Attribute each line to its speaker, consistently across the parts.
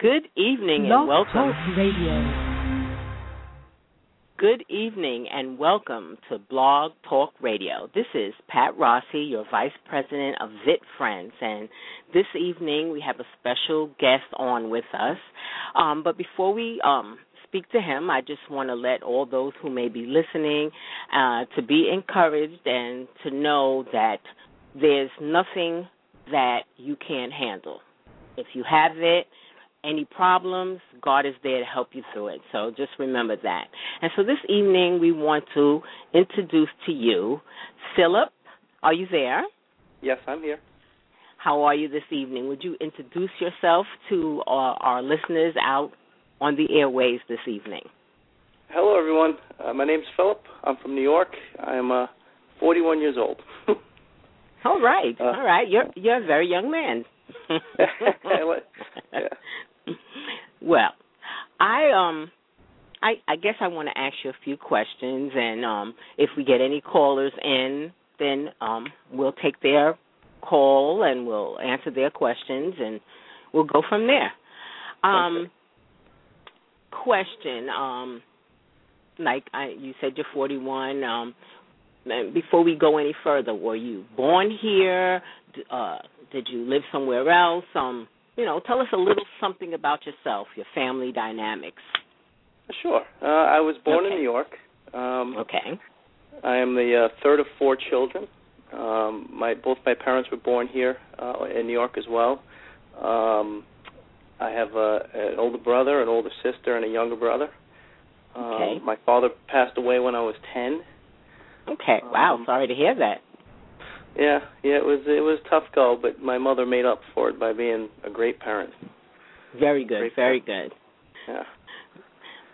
Speaker 1: Good evening and welcome.
Speaker 2: Talk Radio.
Speaker 1: Good evening and welcome to Blog Talk Radio. This is Pat Rossi, your Vice President of VIT Friends, and this evening we have a special guest on with us. Um, but before we um, speak to him, I just want to let all those who may be listening uh, to be encouraged and to know that there's nothing that you can't handle. If you have it, any problems, God is there to help you through it. So just remember that. And so this evening we want to introduce to you Philip. Are you there?
Speaker 3: Yes, I'm here.
Speaker 1: How are you this evening? Would you introduce yourself to our, our listeners out on the airways this evening?
Speaker 3: Hello, everyone. Uh, my name's Philip. I'm from New York. I'm uh, 41 years old.
Speaker 1: all right,
Speaker 3: Uh,
Speaker 1: all right. You're you're a very young man.
Speaker 3: yeah.
Speaker 1: Well, I um I I guess I want to ask you a few questions and um if we get any callers in then um we'll take their call and we'll answer their questions and we'll go from there. Um question um like I you said you're 41 um and before we go any further were you born here? D- uh did you live somewhere else? Um you know, tell us a little something about yourself, your family dynamics.
Speaker 3: Sure. Uh, I was born
Speaker 1: Okay.
Speaker 3: in New York. Um,
Speaker 1: Okay.
Speaker 3: I am the uh, third of four children. Um, my both my parents were born here uh, in New York as well. Um, I have a, an older brother, an older sister, and a younger brother. Um,
Speaker 1: Okay.
Speaker 3: My father passed away when I was ten.
Speaker 1: Okay. Wow.
Speaker 3: Um,
Speaker 1: Sorry to hear that.
Speaker 3: Yeah, yeah, it was it was a tough go, but my mother made up for it by being a great parent.
Speaker 1: Very good.
Speaker 3: great
Speaker 1: Very good.
Speaker 3: Yeah.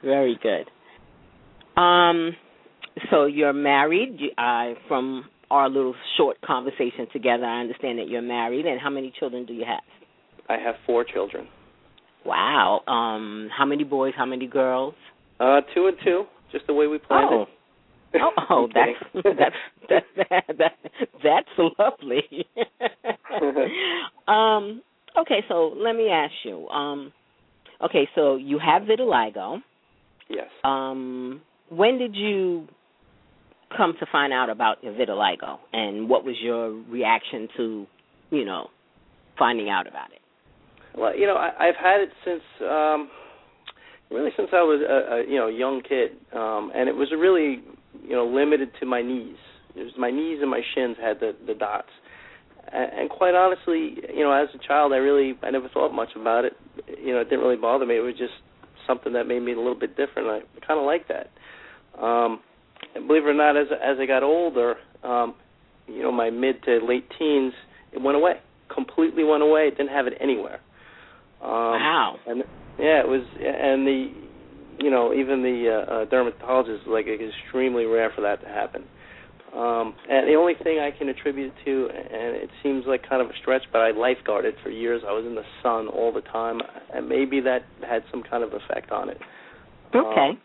Speaker 1: Very good. Um, so you're married. You, uh, from our little short conversation together, I understand that you're married. And how many children do you have?
Speaker 3: I have four children.
Speaker 1: Wow. Um, how many boys? How many girls?
Speaker 3: Uh, two and two, just the way we planned
Speaker 1: oh.
Speaker 3: it.
Speaker 1: Oh, oh that's that's that, that, that that's lovely. um, okay, so let me ask you. Um, okay, so you have vitiligo.
Speaker 3: yes.
Speaker 1: Um, when did you come to find out about your vitiligo, and what was your reaction to, you know, finding out about it?
Speaker 3: Well, you know, I, I've had it since um really since I was a, a you know young kid, um, and it was a really you know limited to my knees. It was my knees and my shins had the the dots, and, quite honestly, you know, as a child, I really I never thought much about it. You know, it didn't really bother me. It was just something that made me a little bit different. I kind of like that. Um, and believe it or not, as as I got older, um, you know, my mid to late teens, it went away. Completely went away. It didn't have it anywhere. Um,
Speaker 1: wow.
Speaker 3: and yeah, it was, and the, you know, even the uh, uh, dermatologist like it's extremely rare for that to happen. Um, and the only thing I can attribute it to, and it seems like kind of a stretch, but I lifeguarded for years. I was in the sun all the time, and maybe that had some kind of effect on it.
Speaker 1: Okay.
Speaker 3: Um,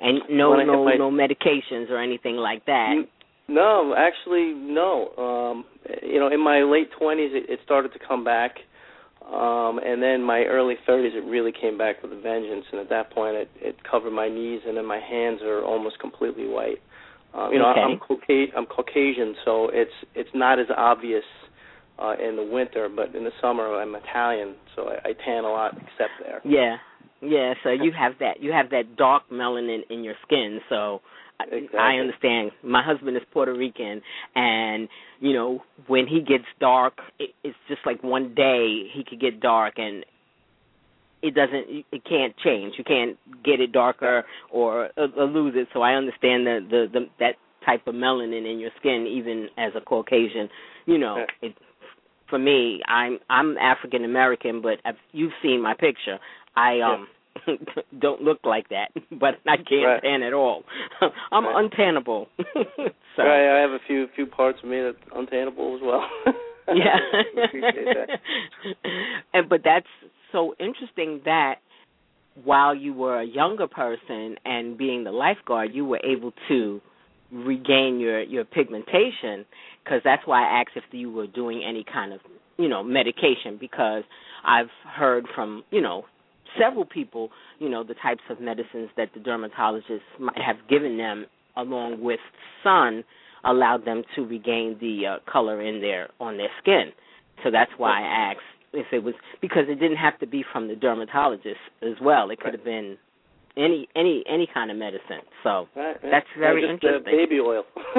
Speaker 1: and no,
Speaker 3: when I hit
Speaker 1: no,
Speaker 3: my-
Speaker 1: no medications or anything like that.
Speaker 3: N- No, actually, no. Um, you know, in my late twenties, it, it started to come back, um, and then my early thirties, it really came back with a vengeance. And at that point, it, it covered my knees, and then my hands are almost completely white. Um, you know,
Speaker 1: Okay.
Speaker 3: I'm Cauca- I'm Caucasian, so it's it's not as obvious uh, in the winter, but in the summer, I'm Italian, so I, I tan a lot, except there.
Speaker 1: Yeah, yeah. So you have that you have that dark melanin in your skin. So
Speaker 3: Exactly.
Speaker 1: I understand. My husband is Puerto Rican, and you know when he gets dark, it, it's just like one day he could get dark, and it doesn't. It can't change. You can't get it darker or, or, or lose it. So I understand the, the the that type of melanin in your skin, even as a Caucasian. You know, it, for me, I'm I'm African American, but if you've seen my picture, I um don't look like that, but I can't
Speaker 3: Right.
Speaker 1: tan at all. I'm
Speaker 3: Right.
Speaker 1: untannable. so
Speaker 3: Right, I have a few few parts of me that's untannable as well.
Speaker 1: yeah.
Speaker 3: That.
Speaker 1: and but that's so interesting that while you were a younger person and being the lifeguard, you were able to regain your your pigmentation because that's why I asked if you were doing any kind of you know medication because I've heard from you know several people, you know, the types of medicines that the dermatologist might have given them, along with sun, allowed them to regain the uh, color in their on their skin. So that's why I asked if it was because it didn't have to be from the dermatologist as well. It could have been any any any kind of medicine. So
Speaker 3: right, right.
Speaker 1: that's very
Speaker 3: just,
Speaker 1: interesting.
Speaker 3: Uh, baby oil.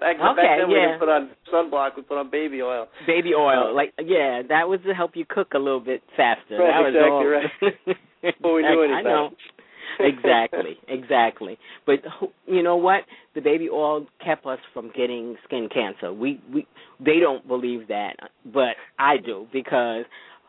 Speaker 3: back,
Speaker 1: okay,
Speaker 3: back then we
Speaker 1: yeah.
Speaker 3: didn't put on sunblock. We put on baby oil.
Speaker 1: Baby oil, like yeah, that was to help you cook a little bit faster.
Speaker 3: Right,
Speaker 1: that was
Speaker 3: exactly
Speaker 1: all.
Speaker 3: right. Before we knew
Speaker 1: I know. exactly, exactly. But you know what? The baby oil kept us from getting skin cancer. We we they don't believe that, but I do because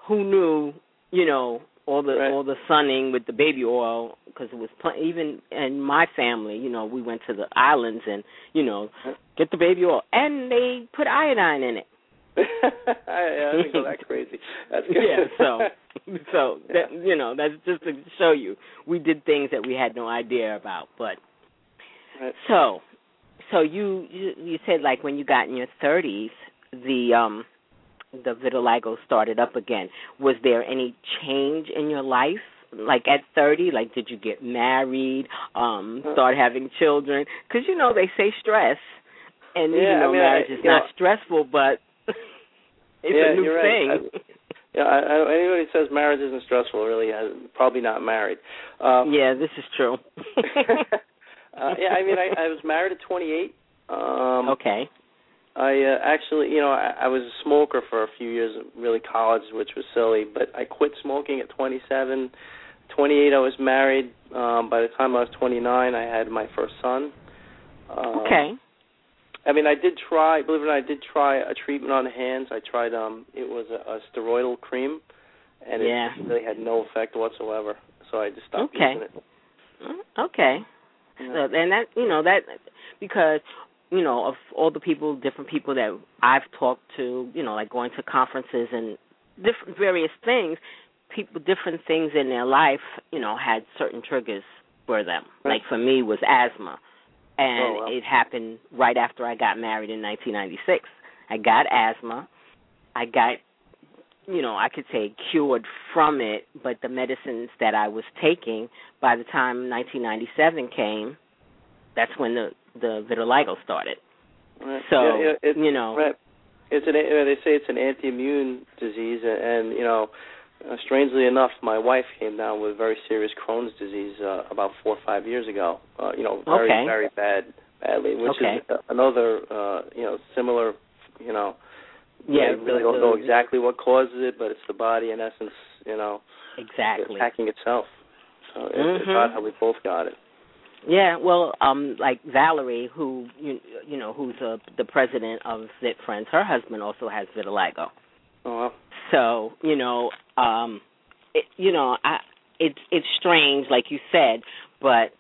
Speaker 1: who knew? You know all the
Speaker 3: Right.
Speaker 1: all the sunning with the baby oil because it was pl- even in my family. You know we went to the islands and you know get the baby oil and they put iodine in it.
Speaker 3: yeah, I think that crazy. That's good.
Speaker 1: yeah, so so that you know that's just to show you we did things that we had no idea about. But
Speaker 3: Right.
Speaker 1: so so you you, you said like when you got in your thirties, the um the vitiligo started up again. Was there any change in your life? Like at 30, like did you get married, um,
Speaker 3: Uh.
Speaker 1: start having children? Because you know they say stress, and
Speaker 3: Yeah,
Speaker 1: even
Speaker 3: I
Speaker 1: though
Speaker 3: mean, I-
Speaker 1: marriage is
Speaker 3: you
Speaker 1: not
Speaker 3: know-
Speaker 1: stressful, but it's
Speaker 3: Yeah,
Speaker 1: a new
Speaker 3: you're right.
Speaker 1: thing.
Speaker 3: Yeah, I, I, anybody who says marriage isn't stressful really has probably not married. Um,
Speaker 1: yeah, this is true.
Speaker 3: uh, yeah, I mean, I, I was married at 28. Um,
Speaker 1: okay.
Speaker 3: I uh, actually, you know, I, I was a smoker for a few years, really college, which was silly. But I quit smoking at 27. 28, I was married. Um, by the time I was 29, I had my first son. Um,
Speaker 1: Okay.
Speaker 3: I mean, I did try. Believe it or not, I did try a treatment on the hands. I tried. Um, it was a, a steroidal cream, and it
Speaker 1: Yeah.
Speaker 3: really had no effect whatsoever. So I just stopped
Speaker 1: Okay.
Speaker 3: using it.
Speaker 1: Mm, Okay.
Speaker 3: You
Speaker 1: So, and that you know that because you know of all the people, different people that I've talked to, you know, like going to conferences and different various things, people different things in their life, you know, had certain triggers for them. Like for me was asthma. And
Speaker 3: Oh, wow.
Speaker 1: it happened right after I got married in 1996. I got asthma. I got you know, I could say cured from it, but the medicines that I was taking by the time 1997 came, that's when the the vitiligo started.
Speaker 3: Right.
Speaker 1: So,
Speaker 3: yeah,
Speaker 1: you know,
Speaker 3: right. It's an they say it's an anti-immune disease, and, and you know, uh, strangely enough, my wife came down with very serious Crohn's disease uh, about four or five years ago. Uh, you know, very
Speaker 1: Okay.
Speaker 3: very bad, badly, which
Speaker 1: Okay.
Speaker 3: is another uh, you know similar, you know.
Speaker 1: yeah,
Speaker 3: really don't know exactly what causes it, but it's the body in essence, you know,
Speaker 1: exactly.
Speaker 3: attacking itself. So it, it's odd how we both got it.
Speaker 1: Yeah, well, um, like Valerie, who you you know, who's uh, the president of Vit Friends, her husband also has vitiligo.
Speaker 3: Oh.
Speaker 1: So you know, um, it, you know, I it's it's strange, like you said, but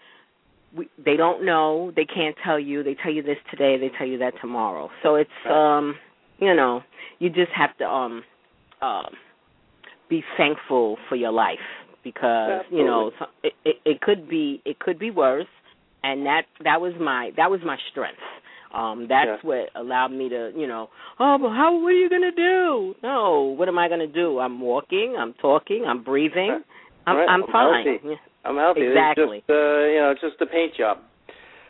Speaker 1: we, they don't know. They can't tell you. They tell you this today. They tell you that tomorrow. So it's
Speaker 3: Right.
Speaker 1: um, you know, you just have to um, um, be thankful for your life because you know it, it it could be it could be worse, and that that was my that was my strength. Um, that's
Speaker 3: Yeah.
Speaker 1: what allowed me to, you know, oh, but how? What are you gonna do? No, what am I gonna do? I'm walking, I'm talking, I'm breathing, I'm
Speaker 3: Right.
Speaker 1: I'm
Speaker 3: I'm
Speaker 1: fine.
Speaker 3: healthy. I'm healthy.
Speaker 1: Exactly.
Speaker 3: It's just uh, you know, it's just a paint job.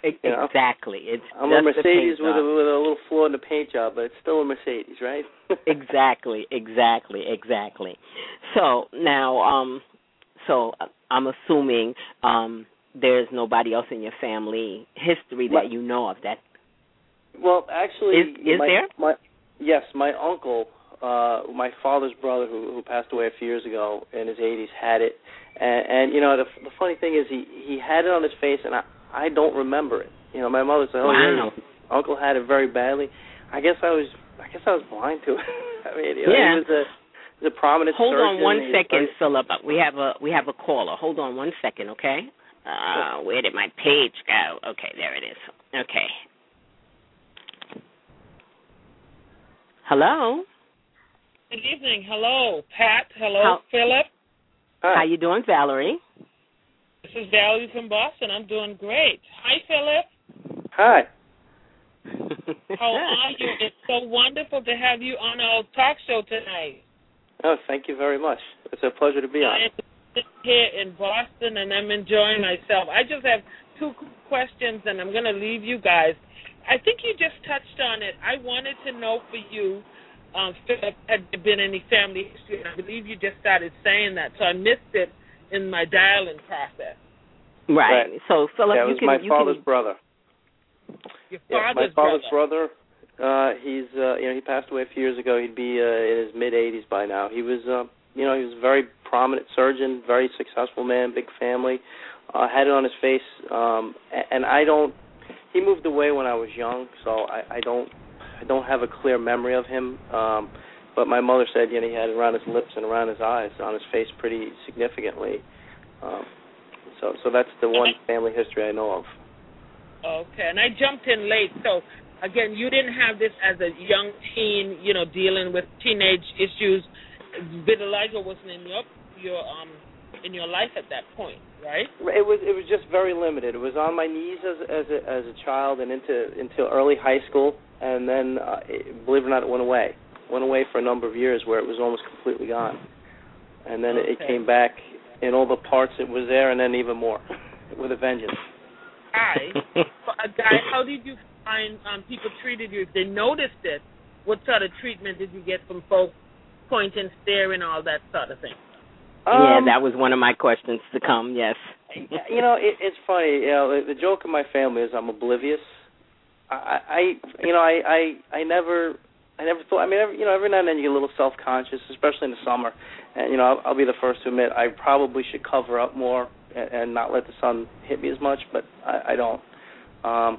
Speaker 3: You know?
Speaker 1: exactly. It's
Speaker 3: I'm a Mercedes with a with a little flaw in the paint job, but it's still a Mercedes, right?
Speaker 1: exactly, exactly, exactly. So now, um, so I'm assuming um there's nobody else in your family history that you know of that.
Speaker 3: Well, actually,
Speaker 1: Is- is
Speaker 3: my,
Speaker 1: there?
Speaker 3: My yes, my uncle, uh, my father's brother, who who passed away a few years ago in his 80s, had it, and, and you know the the funny thing is he he had it on his face, and I I don't remember it. You know, my mother said, "Oh, yeah,
Speaker 1: Wow.
Speaker 3: your uncle had it very badly." I guess I was I guess I was blind to it. I mean, you know,
Speaker 1: Yeah.
Speaker 3: he was a he was a prominent
Speaker 1: Hold on
Speaker 3: surgeon.
Speaker 1: one
Speaker 3: He was
Speaker 1: second, Philip. We have a we have a caller. Hold on one second, okay? Uh, where did my page go? Okay, there it is. Okay. Hello.
Speaker 2: Good evening. Hello, Pat. Hello,
Speaker 1: How-
Speaker 2: Philip.
Speaker 3: Hi.
Speaker 1: How you doing, Valerie?
Speaker 2: This is Valerie from Boston. I'm doing great. Hi, Philip.
Speaker 3: Hi.
Speaker 2: How are you? It's so wonderful to have you on our talk show tonight.
Speaker 3: Oh, thank you very much. It's a pleasure to be on.
Speaker 2: And here in Boston, and I'm enjoying myself. I just have two questions, and I'm going to leave you guys. I think you just touched on it. I wanted to know for you, um, Philip, had there been any family history? I believe you just started saying that, so I missed it in my dialing process.
Speaker 1: Right.
Speaker 3: Right.
Speaker 1: So Philip,
Speaker 3: yeah, it
Speaker 1: you
Speaker 3: was
Speaker 1: can
Speaker 3: my
Speaker 1: you
Speaker 3: father's
Speaker 1: can
Speaker 3: brother.
Speaker 2: Your father's
Speaker 3: Yeah,
Speaker 2: father's
Speaker 3: my father's
Speaker 2: brother.
Speaker 3: brother. Uh, he's uh, you know he passed away a few years ago. He'd be uh, in his mid 80s by now. He was uh, you know he was a very prominent surgeon, very successful man, big family. Uh, had it on his face, um, and I don't. He moved away when I was young, so I, I don't I don't have a clear memory of him. Um, but my mother said you know he had it around his lips and around his eyes, on his face pretty significantly. Um, so so that's the one family history I know of.
Speaker 2: Okay, and I jumped in late, so again, you didn't have this as a young teen, you know, dealing with teenage issues. Vitiligo wasn't in your your um in your life at that point, right?
Speaker 3: It was it was just very limited. It was on my knees as as a, as a child and into until early high school, and then uh, it, believe it or not, it went away. Went away for a number of years where it was almost completely gone, and then it, it came back in all the parts it was there, and then even more with a vengeance.
Speaker 2: Guy, a guy, how did you find um people treated you? If they noticed it, what sort of treatment did you get from folks pointing, staring, all that sort of thing?
Speaker 1: yeah,
Speaker 3: Um,
Speaker 1: that was one of my questions to come. Yes.
Speaker 3: you know, it, it's funny. You know, the, the joke in my family is I'm oblivious. I, I, you know, I, I, I never, I never thought. I mean, every, you know, every now and then you get a little self-conscious, especially in the summer. And you know, I'll, I'll be the first to admit I probably should cover up more and, and not let the sun hit me as much, but I, I don't. Um,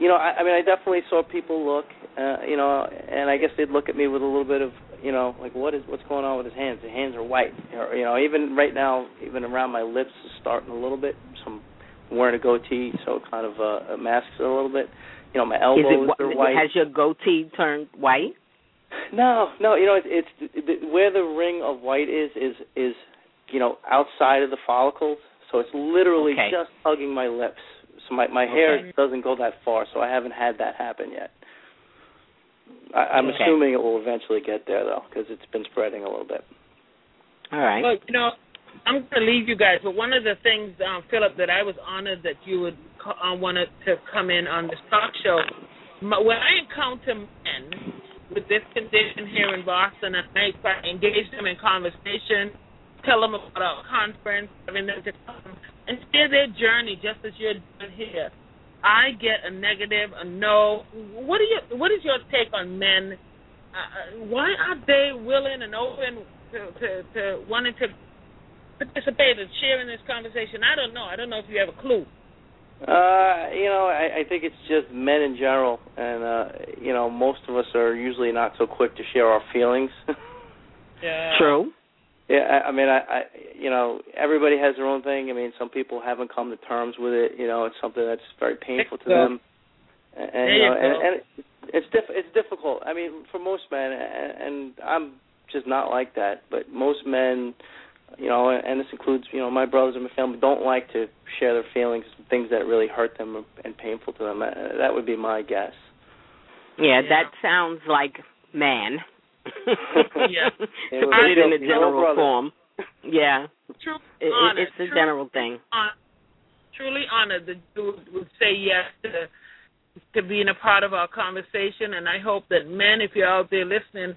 Speaker 3: you know, I, I mean, I definitely saw people look, uh, you know, and I guess they'd look at me with a little bit of, you know, like what is what's going on with his hands? His hands are white, or, you know, even right now, even around my lips is starting a little bit. So I'm wearing a goatee, so it kind of uh, masks it a little bit. You know, my
Speaker 1: Is
Speaker 3: elbows
Speaker 1: it
Speaker 3: are white.
Speaker 1: has your goatee turned white?
Speaker 3: No, no, you know it's, it's the, where the ring of white is is is you know outside of the follicles, so it's literally
Speaker 1: Okay.
Speaker 3: just hugging my lips. So my my hair doesn't go that far, so I haven't had that happen yet. I, I'm
Speaker 1: Okay.
Speaker 3: assuming it will eventually get there though, because it's been spreading a little bit.
Speaker 1: All right.
Speaker 2: Well, you know, I'm going to leave you guys, but one of the things, um, Philip, that I was honored that you would co- uh, wanted to come in on this talk show. My, when I encounter men with this condition here in Boston, and I try engage them in conversation, tell them about our conference, having them to come and share their journey, just as you're doing here. I get a negative, a no. What do you? What is your take on men? Uh, why aren't they willing and open to, to to wanting to participate and share in this conversation? I don't know. I don't know if you have a clue.
Speaker 3: Uh, you know, I, I think it's just men in general, and uh, you know, most of us are usually not so quick to share our feelings.
Speaker 2: Yeah.
Speaker 1: True.
Speaker 3: Yeah, I, I mean, I, I, you know, everybody has their own thing. I mean, some people haven't come to terms with it. You know, it's something that's very painful to them, and, and you
Speaker 2: you
Speaker 3: know, and, and it's diff- it's difficult. I mean, for most men, and, and I'm just not like that. But most men, you know, and this includes, you know, my brothers and my family, don't like to share their feelings, things that really hurt them and painful to them. Uh, That would be my guess.
Speaker 1: Yeah,
Speaker 2: Yeah.
Speaker 1: that sounds like man.
Speaker 2: Yeah.
Speaker 3: It
Speaker 1: put it in a general form. Yeah, it,
Speaker 2: honored.
Speaker 1: it's a general thing.
Speaker 2: truly honored that you would, say yes to to being a part of our conversation, and I hope that men, if you're out there listening,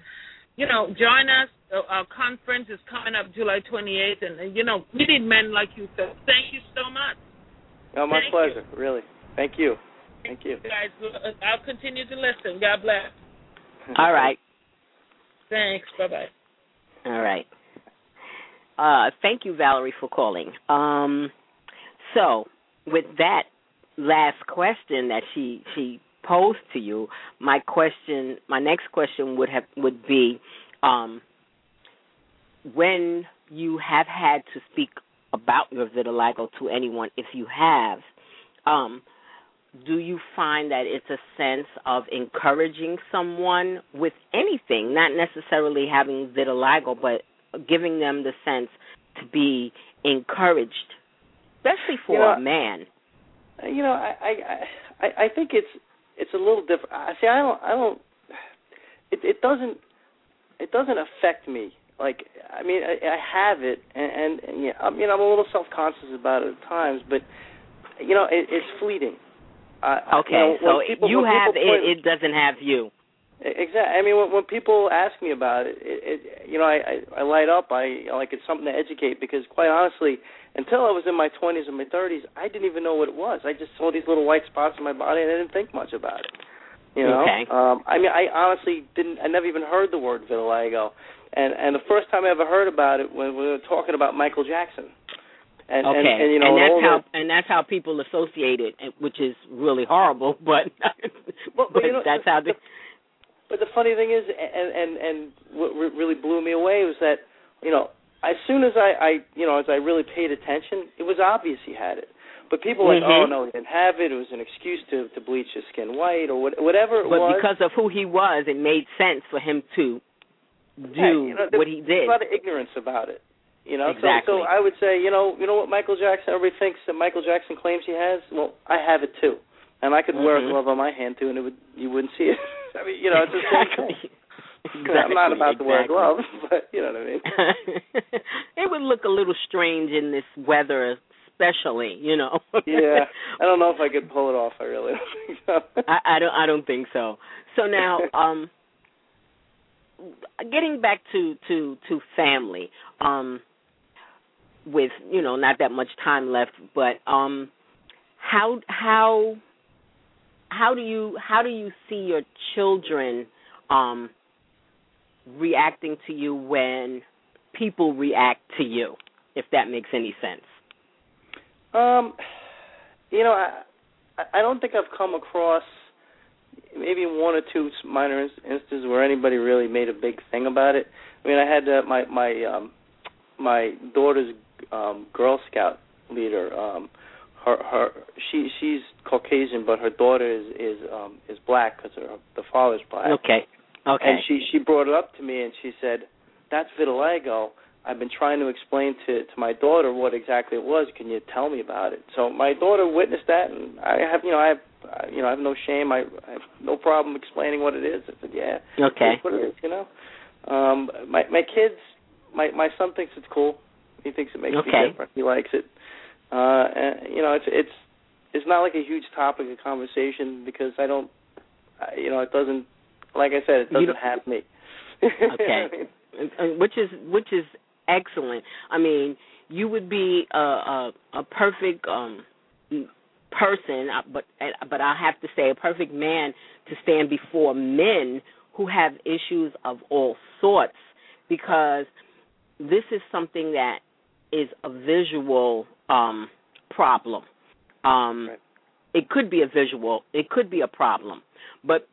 Speaker 2: you know, join us. Uh, Our conference is coming up July 28th, and, and you know, we need men like you. So thank you so much,
Speaker 3: No, my
Speaker 2: Thank
Speaker 3: pleasure. Really. Thank you. Thank you.
Speaker 2: guys. I'll continue to listen. God bless.
Speaker 1: All right.
Speaker 2: Thanks. Bye bye.
Speaker 1: All right. Uh, thank you, Valerie, for calling. Um, so, with that last question that she she posed to you, my question, my next question would have would be, um, when you have had to speak about your vitiligo to anyone, if you have, um, do you find that it's a sense of encouraging someone with anything, not necessarily having vitiligo, but giving them the sense to be encouraged, especially for
Speaker 3: You know,
Speaker 1: a man?
Speaker 3: You know, I I I I think it's it's a little different. I see. I don't. I don't. It it doesn't. It doesn't affect me. Like, I mean, I, I have it, and, and, and yeah, I mean, I'm a little self-conscious about it at times, but you know, it, it's fleeting. Uh,
Speaker 1: okay,
Speaker 3: you know,
Speaker 1: so
Speaker 3: people,
Speaker 1: you have it. It doesn't have you.
Speaker 3: Exactly. I mean, when, when people ask me about it, it, it you know, I, I I light up. I like it's something to educate because, quite honestly, until I was in my 20s and my 30s, I didn't even know what it was. I just saw these little white spots in my body, and I didn't think much about it. You know.
Speaker 1: Okay.
Speaker 3: Um, I mean, I honestly didn't. I never even heard the word vitiligo, and and the first time I ever heard about it when we were talking about Michael Jackson. And,
Speaker 1: okay,
Speaker 3: and, and you know,
Speaker 1: and that's how
Speaker 3: the,
Speaker 1: and that's how people associate it, which is really horrible. But
Speaker 3: but,
Speaker 1: but
Speaker 3: you know,
Speaker 1: that's how they.
Speaker 3: But the funny thing is, and and and what really blew me away was that you know as soon as I I you know as I really paid attention, it was obvious he had it. But people were like,
Speaker 1: Mhm.
Speaker 3: oh no, he didn't have it. It was an excuse to to bleach his skin white or what, whatever it
Speaker 1: But
Speaker 3: was.
Speaker 1: because of who he was, it made sense for him to do
Speaker 3: Yeah, you know, there-
Speaker 1: what he
Speaker 3: There's
Speaker 1: did.
Speaker 3: a lot of ignorance about it. You know,
Speaker 1: Exactly.
Speaker 3: so so I would say, you know, you know what Michael Jackson everybody thinks that Michael Jackson claims he has. Well, I have it too, and I could wear a
Speaker 1: Mhm.
Speaker 3: glove on my hand too, and it would you wouldn't see it. I mean, you know, it's same thing.
Speaker 1: exactly.
Speaker 3: I'm not about to wear a glove, but you know what I mean.
Speaker 1: it would look a little strange in this weather, especially. You know.
Speaker 3: yeah, I don't know if I could pull it off. I really don't think so.
Speaker 1: I, I don't. I don't think so. So now, um, getting back to to to family, um, with you know not that much time left, but um, how how how do you how do you see your children um reacting to you when people react to you, if that makes any sense?
Speaker 3: Um, you know, I I don't think I've come across maybe one or two minor instances where anybody really made a big thing about it. I mean, I had uh, my my um my daughter's um Girl Scout leader. Um, her her she she's Caucasian, but her daughter is is um is black because her the father's black.
Speaker 1: Okay. Okay.
Speaker 3: And she she brought it up to me and she said, "That's vitiligo." I've been trying to explain to to my daughter what exactly it was. Can you tell me about it? So my daughter witnessed that, and I have you know I have you know I have no shame. I, I have no problem explaining what it is. I said, "Yeah,
Speaker 1: okay.
Speaker 3: what it is." You know, um, my my kids, my my son thinks it's cool. He thinks it makes
Speaker 1: Okay.
Speaker 3: me different. He likes it. Uh, and you know, it's it's it's not like a huge topic of conversation because I don't, I, you know, it doesn't. Like I said, it doesn't have me.
Speaker 1: Okay. Which is which is excellent. I mean, you would be a a, a perfect um person, uh, but but I have to say a perfect man to stand before men who have issues of all sorts because this is something that is a visual um problem. Um
Speaker 3: Right.
Speaker 1: it could be a visual, it could be a problem. But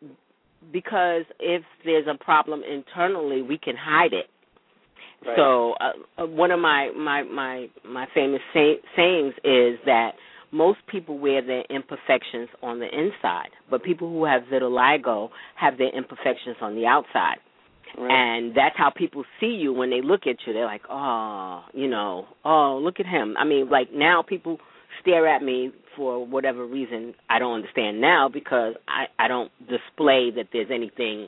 Speaker 1: because if there's a problem internally, we can hide it.
Speaker 3: Right.
Speaker 1: So uh, uh, one of my my my my famous say- sayings is that most people wear their imperfections on the inside, but people who have vitiligo have their imperfections on the outside.
Speaker 3: Right.
Speaker 1: And that's how people see you when they look at you. They're like, "Oh, you know, oh, look at him." I mean, like now people stare at me for whatever reason I don't understand now because I I don't display that there's anything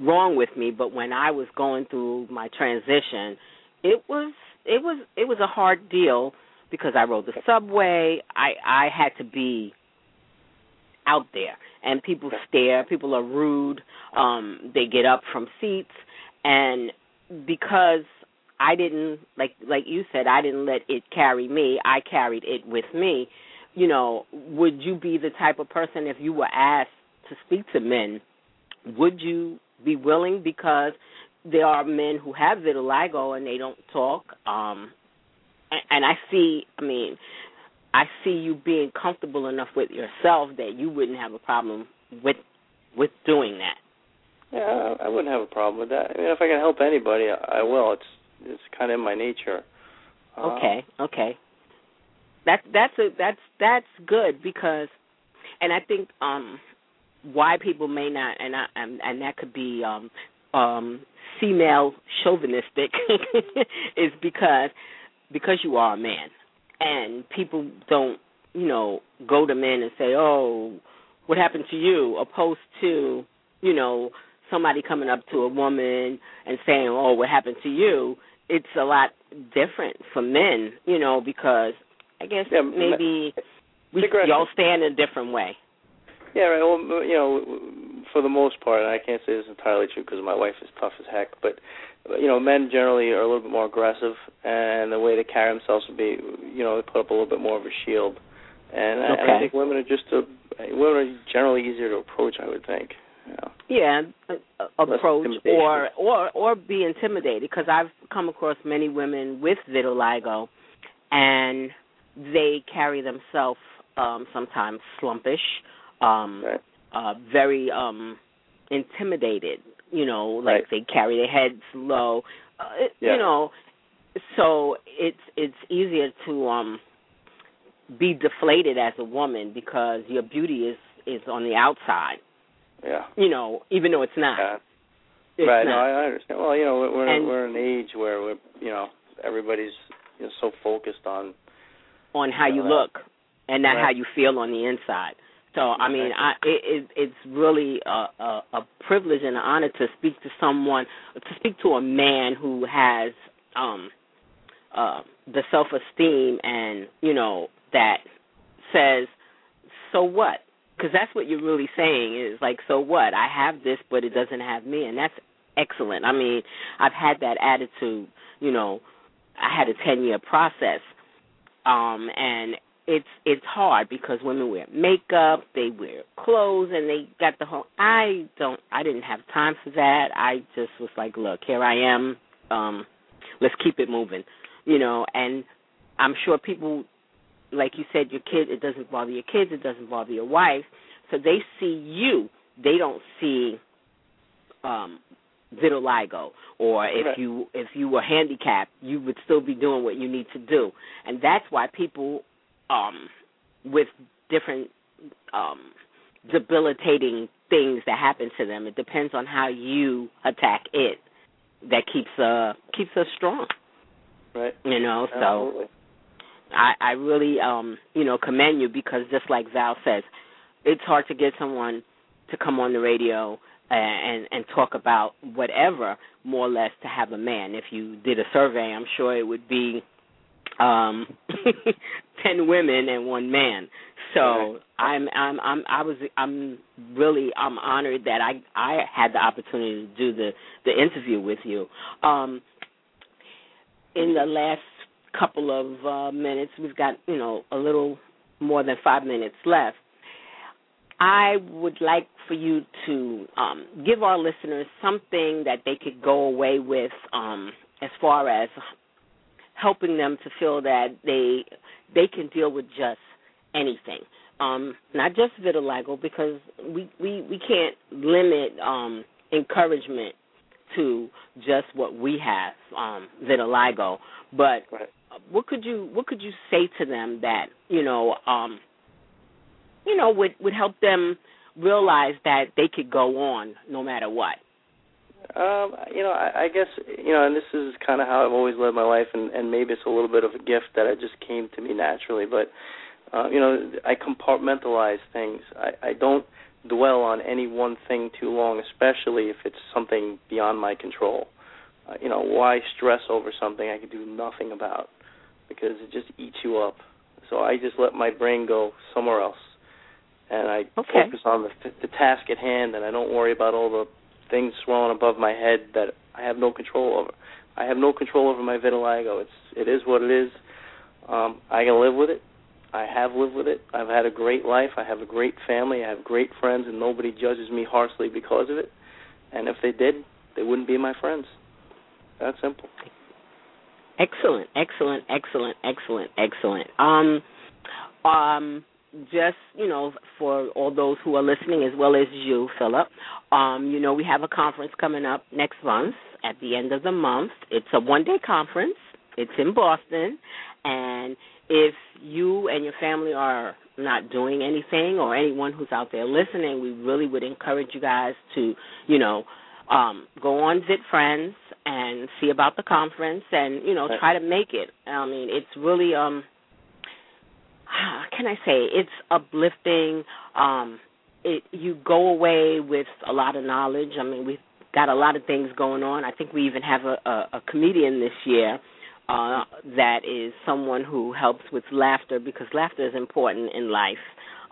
Speaker 1: wrong with me, but when I was going through my transition, it was it was it was a hard deal because I rode the subway. I I had to be out there. And people stare, people are rude, um they get up from seats. And because I didn't like like you said I didn't let it carry me, I carried it with me. You know, would you be the type of person if you were asked to speak to men, would you be willing? Because there are men who have vitiligo and they don't talk. Um and, and I see I mean I see you being comfortable enough with yourself that you wouldn't have a problem with with doing that.
Speaker 3: Yeah, I wouldn't have a problem with that. I mean, if I can help anybody, I I will. It's it's kind of in my nature. Uh,
Speaker 1: Okay, okay. That that's a that's that's good because, and I think um why people may not and I and, and that could be um um female chauvinistic is because because you are a man and people don't you know go to men and say oh what happened to you opposed to you know somebody coming up to a woman and saying, "Oh, what happened to you?" It's a lot different for men, you know, because I guess
Speaker 3: Yeah,
Speaker 1: maybe we y'all stand in a different way.
Speaker 3: Yeah, right. Well, you know, for the most part, and I can't say this is entirely true because my wife is tough as heck, but you know, men generally are a little bit more aggressive, and the way they carry themselves would be, you know, they put up a little bit more of a shield. And, I, and I think women are just a, women are generally easier to approach. I would think. Yeah.
Speaker 1: Yeah, a, a- approach or or or be intimidated because I've come across many women with vitiligo, and they carry themselves um, sometimes slumpish, um,
Speaker 3: Right.
Speaker 1: uh, very um, intimidated. You know, like
Speaker 3: Right.
Speaker 1: they carry their heads low. Uh,
Speaker 3: Yeah.
Speaker 1: You know, so it's it's easier to um be deflated as a woman because your beauty is is on the outside
Speaker 3: Yeah.
Speaker 1: you know, even though it's not.
Speaker 3: Yeah.
Speaker 1: It's
Speaker 3: right. No,
Speaker 1: not.
Speaker 3: I, I understand. Well, you know, we're we're,
Speaker 1: And-
Speaker 3: we're in an age where we're, you know, everybody's you know, so focused on.
Speaker 1: on how you
Speaker 3: Right.
Speaker 1: look and not
Speaker 3: Right.
Speaker 1: how you feel on the inside. So I mean, I it, it it's really a, a a privilege and an honor to speak to someone to speak to a man who has um uh the self-esteem and, you know, that says so what? Cuz that's what you're really saying is like so what? I have this but it doesn't have me and that's excellent. I mean, I've had that attitude, you know, I had a 10-year process um and it's it's hard because women wear makeup, they wear clothes and they got the whole I don't I didn't have time for that. I just was like, look, here I am. Um let's keep it moving. You know, and I'm sure people like you said your kid it doesn't bother your kids, it doesn't bother your wife. So they see you. They don't see um vitiligo or if
Speaker 3: Right.
Speaker 1: you if you were handicapped you would still be doing what you need to do and that's why people um with different um debilitating things that happen to them it depends on how you attack it that keeps uh keeps us strong
Speaker 3: Right.
Speaker 1: you know so
Speaker 3: Absolutely.
Speaker 1: I, I really um you know commend you because just like Val says, it's hard to get someone to come on the radio and and talk about whatever more or less to have a man. If you did a survey, I'm sure it would be um ten women and one man. So. I'm I'm I'm I was I'm really I'm honored that I I had the opportunity to do the the interview with you. Um in the last couple of uh, minutes, we've got you know a little more than five minutes left. I would like for you to um, give our listeners something that they could go away with um, as far as helping them to feel that they they can deal with just anything, um, not just vitiligo, because we we we can't limit um, encouragement to just what we have, um, vitiligo. But
Speaker 3: Right.
Speaker 1: what could you what could you say to them that you know um, you know would would help them realize that they could go on no matter what?
Speaker 3: Um, you know, I, I guess you know, and this is kind of how I've always led my life, and, and maybe it's a little bit of a gift that it just came to me naturally. But uh, you know, I compartmentalize things. I, I don't dwell on any one thing too long, especially if it's something beyond my control. Uh, you know, why stress over something I can do nothing about? Because it just eats you up. So I just let my brain go somewhere else, and I
Speaker 1: Okay.
Speaker 3: focus on the the task at hand, and I don't worry about all the things swirling above my head that I have no control over. I have no control over my vitiligo. It's it is what it is. Um, I can live with it. I have lived with it. I've had a great life. I have a great family. I have great friends, and nobody judges me harshly because of it. And if they did, they wouldn't be my friends. That simple.
Speaker 1: Excellent, excellent, excellent, excellent, excellent. Um, um, just you know, for all those who are listening, as well as you, Philip. Um, you know, we have a conference coming up next month at the end of the month. It's a one-day conference. It's in Boston, and if you and your family are not doing anything, or anyone who's out there listening, we really would encourage you guys to, you know, um, go on Vit Friends and see about the conference, and you know, try to make it. I mean, it's really um, how can I say? It's uplifting. Um, it you go away with a lot of knowledge. I mean, we've got a lot of things going on. I think we even have a, a, a comedian this year uh, that is someone who helps with laughter because laughter is important in life.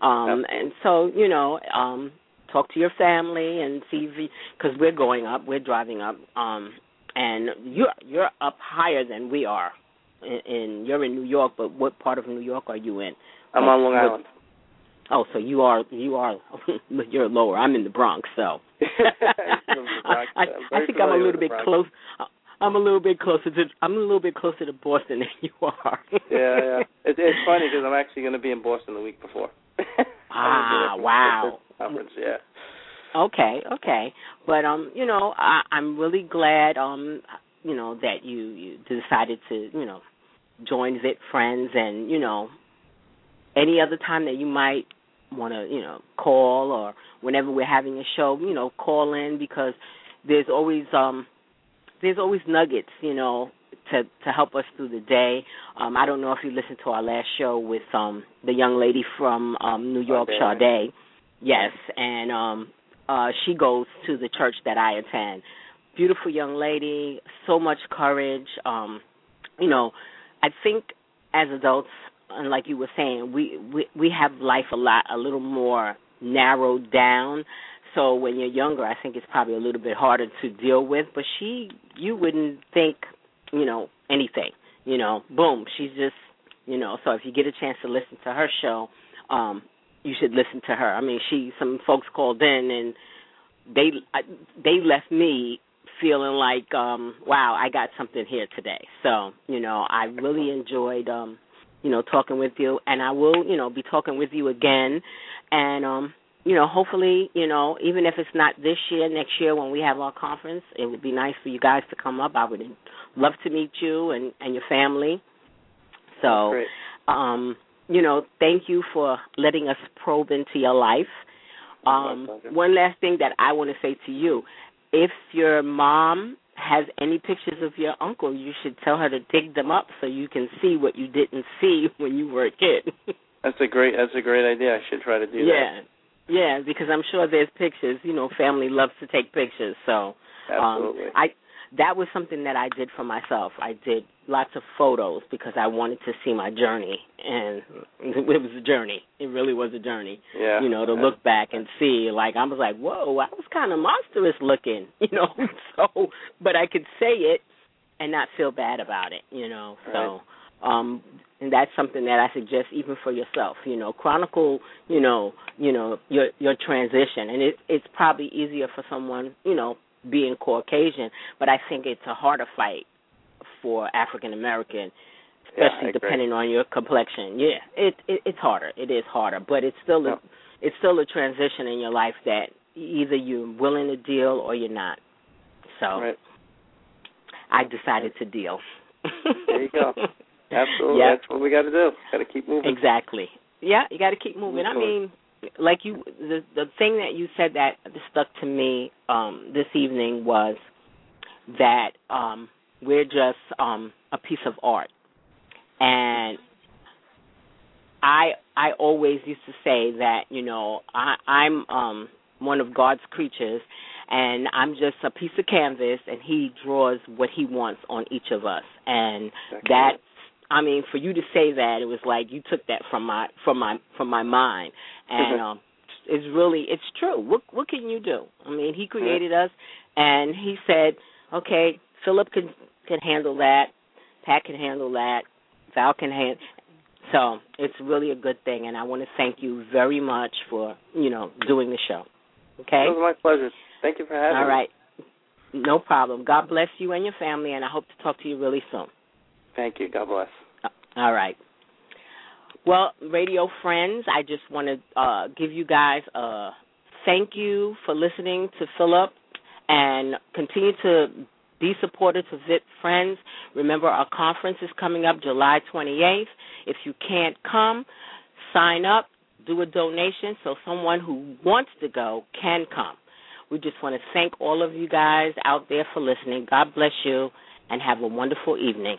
Speaker 1: Um, and so, you know, um, talk to your family and see because we're going up, we're driving up, um, and you're you're up higher than we are. In, in you're in New York, but what part of New York are you in?
Speaker 3: I'm on Long Island.
Speaker 1: Oh, so you are you are you're lower. I'm in the Bronx, so
Speaker 3: I,
Speaker 1: I, I think I'm a little bit close. I'm a little bit closer to I'm a little bit closer to Boston than you are.
Speaker 3: yeah, yeah. It, it's funny because I'm actually going to be in Boston the week before.
Speaker 1: ah, wow.
Speaker 3: Conference, yeah.
Speaker 1: Okay, okay, but um, you know, I, I'm really glad um, you know, that you you decided to you know join Vit Friends, and you know, any other time that you might want to you know call or whenever we're having a show, you know, call in because there's always um there's always nuggets, you know, to to help us through the day. Um, I don't know if you listened to our last show with um the young lady from um New York,
Speaker 3: Sade.
Speaker 1: Sade. Yes, and um uh she goes to the church that I attend. Beautiful young lady, so much courage. Um, you know, I think as adults, and like you were saying, we we we have life a lot a little more narrowed down. So when you're younger, I think it's probably a little bit harder to deal with. But she, you wouldn't think, you know, anything. You know, boom, she's just, you know. So if you get a chance to listen to her show, um, you should listen to her. I mean, she, some folks called in and they, they left me feeling like, um, wow, I got something here today. So you know, I really enjoyed, um, you know, talking with you, and I will, you know, be talking with you again, and um you know, hopefully, you know, even if it's not this year, next year when we have our conference, it would be nice for you guys to come up. I would love to meet you and and your family. So, um, you know, thank you for letting us probe into your life. Um, one last thing that I want to say to you: if your mom has any pictures of your uncle, you should tell her to dig them up so you can see what you didn't see when you were a kid.
Speaker 3: That's a great. That's a great idea. I should try to do that.
Speaker 1: yeah. Yeah, because I'm sure there's pictures. You know, family loves to take pictures. So.
Speaker 3: Absolutely.
Speaker 1: um, I that was something that I did for myself. I did lots of photos because I wanted to see my journey, and it was a journey. It really was a journey.
Speaker 3: yeah.
Speaker 1: You know, to look back and see, like I was like, whoa, I was kind of monstrous looking. You know, so but I could say it and not feel bad about it. You know, so. Um, and that's something that I suggest even for yourself. You know, chronicle. You know, you know your your transition, and it it's probably easier for someone. You know, being Caucasian, but I think it's a harder fight for African American, especially
Speaker 3: agree.
Speaker 1: depending on your complexion. Yeah, it, it it's harder. It is harder, but it's still a it's still a transition in your life that either you're willing to deal or you're not. So
Speaker 3: Right.
Speaker 1: I decided to deal.
Speaker 3: There you go. Absolutely.
Speaker 1: Yeah.
Speaker 3: That's what we got to do. Got to keep moving.
Speaker 1: Exactly. Yeah, you got to keep moving. I mean, like you, the the thing that you said that stuck to me um, this evening was that um, we're just um, a piece of art, and I I always used to say that you know I I'm um, one of God's creatures, and I'm just a piece of canvas, and He draws what He wants on each of us, and
Speaker 3: Exactly.
Speaker 1: that I mean, for you to say that, it was like you took that from my from my from my mind, and um, it's really it's true. What what can you do? I mean, he created us, and he said, okay, Philip can can handle that, Pat can handle that, Val can handle. So it's really a good thing, and I want to thank you very much for you know doing the show. Okay.
Speaker 3: It was my pleasure. Thank you for having
Speaker 1: All
Speaker 3: me.
Speaker 1: All right, No problem. God bless you and your family, and I hope to talk to you really soon.
Speaker 3: Thank you. God bless.
Speaker 1: All right. Well, radio friends, I just want to uh, give you guys a thank you for listening to Philip and continue to be supportive to Vit Friends. Remember, our conference is coming up July 28th. If you can't come, sign up, do a donation so someone who wants to go can come. We just want to thank all of you guys out there for listening. God bless you and have a wonderful evening.